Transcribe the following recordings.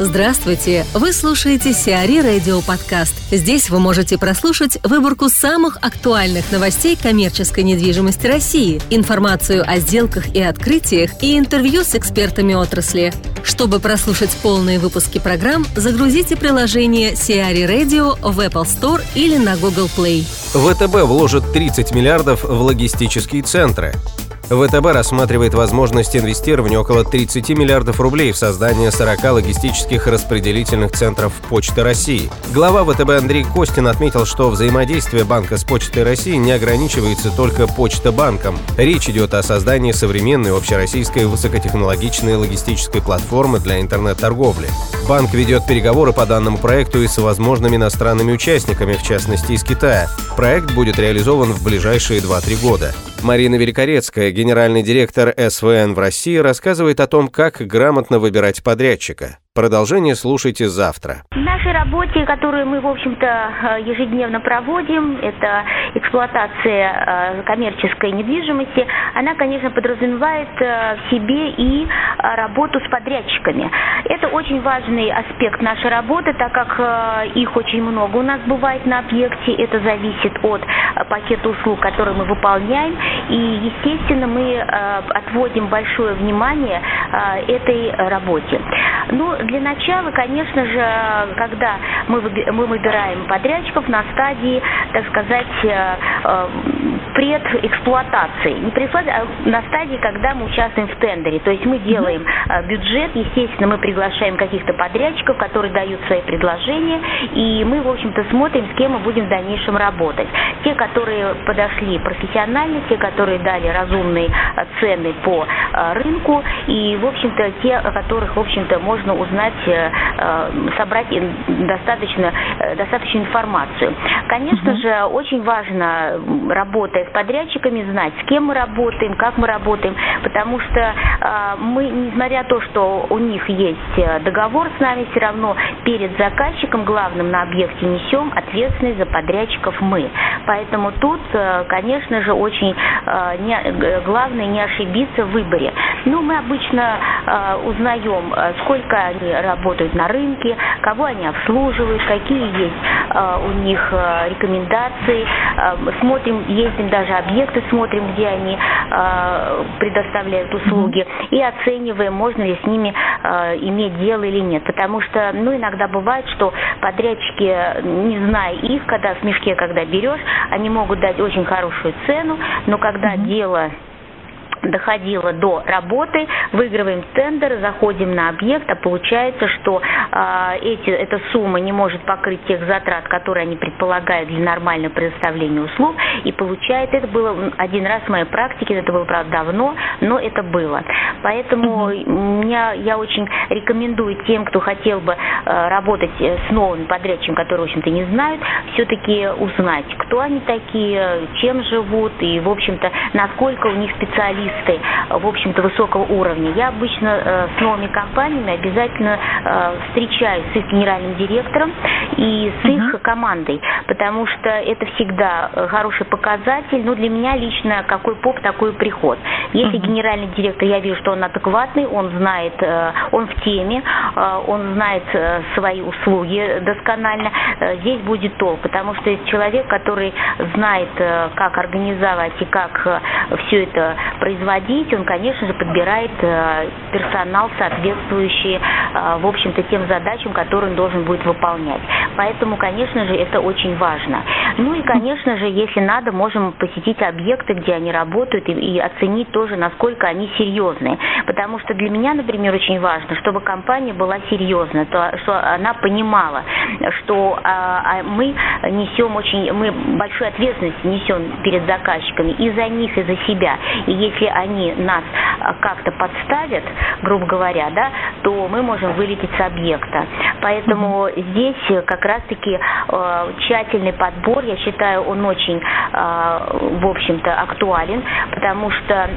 Здравствуйте! Вы слушаете Сиари Радио Подкаст. Здесь вы можете прослушать выборку самых актуальных новостей коммерческой недвижимости России, информацию о сделках и открытиях и интервью с экспертами отрасли. Чтобы прослушать полные выпуски программ, загрузите приложение Сиари Radio в Apple Store или на Google Play. ВТБ вложит 30 миллиардов в логистические центры. ВТБ рассматривает возможность инвестирования около 30 миллиардов рублей в создание 40 логистических распределительных центров Почты России. Глава ВТБ Андрей Костин отметил, что взаимодействие банка с Почтой России не ограничивается только Почта банком. Речь идет о создании современной общероссийской высокотехнологичной логистической платформы для интернет-торговли. Банк ведет переговоры по данному проекту и с возможными иностранными участниками, в частности из Китая. Проект будет реализован в ближайшие 2-3 года. Марина Великорецкая, генеральный директор СВН в России, рассказывает о том, как грамотно выбирать подрядчика. Продолжение слушайте завтра. В нашей работе, которую мы, в общем-то, э, ежедневно проводим, это эксплуатация э, коммерческой недвижимости, она, конечно, подразумевает э, в себе и работу с подрядчиками. Это очень важный аспект нашей работы, так как их очень много у нас бывает на объекте. Это зависит от пакета услуг, которые мы выполняем. И, естественно, мы отводим большое внимание этой работе. Ну, для начала, конечно же, когда мы, мы выбираем подрядчиков на стадии, так сказать, э, э, предэксплуатации. Не прислать, а на стадии, когда мы участвуем в тендере. То есть мы делаем э, бюджет, естественно, мы приглашаем каких-то подрядчиков, которые дают свои предложения, и мы, в общем-то, смотрим, с кем мы будем в дальнейшем работать. Те, которые подошли профессионально, те, которые дали разумные цены по рынку, и, в общем-то, те, о которых, в общем-то, можно узнать э, э, собрать достаточно, э, достаточную информацию. Конечно же, очень важно, работая с подрядчиками, знать, с кем мы работаем, как мы работаем, потому что мы, несмотря на то, что у них есть договор с нами, все равно перед заказчиком главным на объекте несем ответственность за подрядчиков мы. Поэтому тут, конечно же, очень главное не ошибиться в выборе. Ну, мы обычно узнаем, сколько они работают на рынке, кого они обслуживают, какие есть э, у них э, рекомендации. Э, смотрим, ездим даже объекты, смотрим, где они предоставляют услуги и оцениваем, можно ли с ними иметь дело или нет. Потому что, ну, иногда бывает, что подрядчики, не зная их, когда в мешке, когда берешь, они могут дать очень хорошую цену, но когда mm-hmm. дело доходило до работы, выигрываем тендер, заходим на объект, а получается, что э, эти, эта сумма не может покрыть тех затрат, которые они предполагают для нормального предоставления услуг, и получается, это было один раз в моей практике, это было, правда, давно, но это было. Поэтому меня, я очень рекомендую тем, кто хотел бы э, работать с новыми подрядчиками, которые, в общем-то, не знают, все-таки узнать, кто они такие, чем живут, и, в общем-то, насколько у них специалисты специалисты, в общем-то, высокого уровня. Я обычно э, с новыми компаниями обязательно э, встречаюсь с их генеральным директором и с их uh-huh. командой, потому что это всегда э, хороший показатель. Ну, для меня лично какой поп, такой приход. Если uh-huh. генеральный директор, я вижу, что он адекватный, он знает, он в теме, он знает свои услуги досконально, здесь будет толк, потому что человек, который знает, как организовать и как все это производить, он, конечно же, подбирает э, персонал, соответствующий, э, в общем-то, тем задачам, которые он должен будет выполнять. Поэтому, конечно же, это очень важно. Ну и, конечно же, если надо, можем посетить объекты, где они работают, и, и оценить тоже, насколько они серьезные. Потому что для меня, например, очень важно, чтобы компания была серьезна, то, что она понимала, что а, а мы несем очень, мы большую ответственность несем перед заказчиками и за них, и за себя. И если они нас а, как-то подставят, грубо говоря, да, то мы можем вылететь с объекта. exacta. Поэтому здесь как раз-таки тщательный подбор, я считаю, он очень, в общем-то, актуален, потому что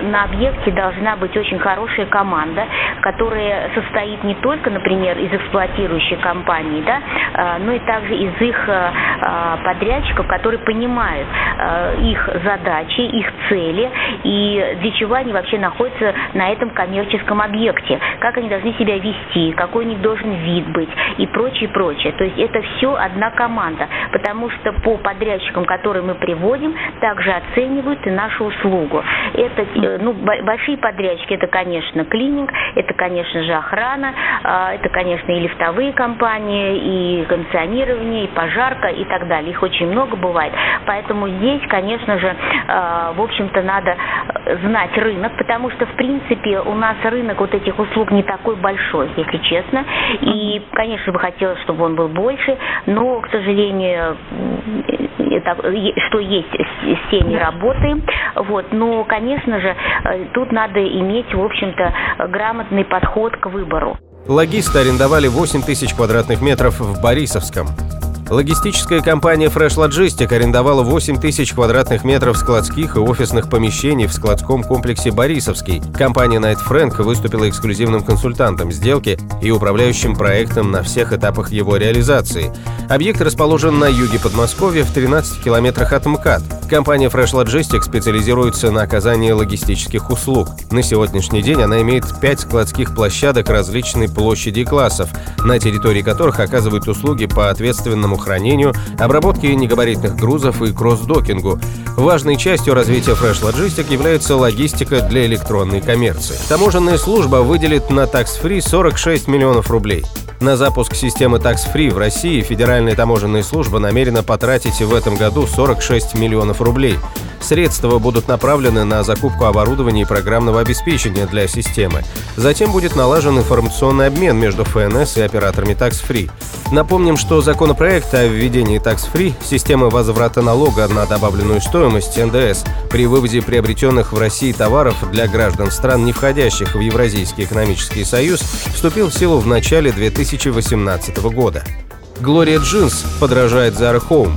на объекте должна быть очень хорошая команда, которая состоит не только, например, из эксплуатирующей компании, да, но и также из их подрядчиков, которые понимают их задачи, их цели и для чего они вообще находятся на этом коммерческом объекте, как они должны себя вести, какой у них должен вид быть и прочее, прочее. То есть это все одна команда, потому что по подрядчикам, которые мы приводим, также оценивают и нашу услугу. Это э, ну, большие подрядчики, это, конечно, клининг, это, конечно же, охрана, а, это, конечно, и лифтовые компании, и кондиционирование, и пожарка, и так далее. Их очень много бывает. Поэтому здесь, конечно же, а, в общем-то, надо знать рынок, потому что, в принципе, у нас рынок вот этих услуг не такой большой, если честно. И, конечно, бы хотелось, чтобы он был больше, но, к сожалению, это, что есть, с теми работаем. Вот. Но, конечно же, э, тут надо иметь, в общем-то, грамотный подход к выбору. Логисты арендовали 8 тысяч квадратных метров в Борисовском. Логистическая компания Fresh Logistic арендовала 8 тысяч квадратных метров складских и офисных помещений в складском комплексе «Борисовский». Компания Night Frank выступила эксклюзивным консультантом сделки и управляющим проектом на всех этапах его реализации. Объект расположен на юге Подмосковья в 13 километрах от МКАД. Компания Fresh Logistic специализируется на оказании логистических услуг. На сегодняшний день она имеет 5 складских площадок различной площади и классов, на территории которых оказывают услуги по ответственному хранению, обработке негабаритных грузов и кросс-докингу. Важной частью развития Fresh Logistic является логистика для электронной коммерции. Таможенная служба выделит на Free 46 миллионов рублей. На запуск системы Tax Free в России Федеральная таможенная служба намерена потратить в этом году 46 миллионов рублей. Средства будут направлены на закупку оборудования и программного обеспечения для системы. Затем будет налажен информационный обмен между ФНС и операторами Tax Free. Напомним, что законопроект о введении Tax Free системы возврата налога на добавленную стоимость НДС при вывозе приобретенных в России товаров для граждан стран, не входящих в Евразийский экономический союз, вступил в силу в начале 2018 года. Глория Джинс подражает Zara Home.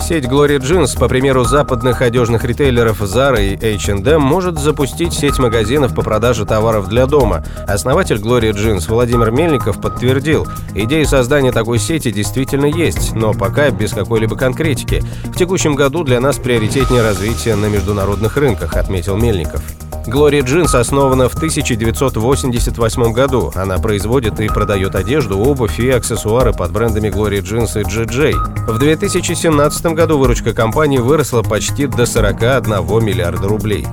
Сеть Glory Jeans, по примеру западных одежных ритейлеров Zara и H&M, может запустить сеть магазинов по продаже товаров для дома. Основатель Glory Jeans Владимир Мельников подтвердил, идея создания такой сети действительно есть, но пока без какой-либо конкретики. В текущем году для нас приоритетнее развитие на международных рынках, отметил Мельников. Glory Jeans основана в 1988 году. Она производит и продает одежду, обувь и аксессуары под брендами Glory Jeans и GJ. В 2017 году выручка компании выросла почти до 41 миллиарда рублей.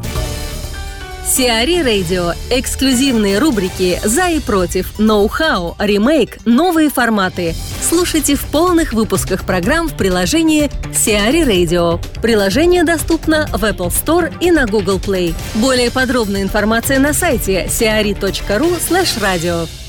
Сиари Радио. Эксклюзивные рубрики «За и против», «Ноу-хау», «Ремейк», «Новые форматы». Слушайте в полных выпусках программ в приложении Сиари Radio. Приложение доступно в Apple Store и на Google Play. Более подробная информация на сайте siari.ru slash radio.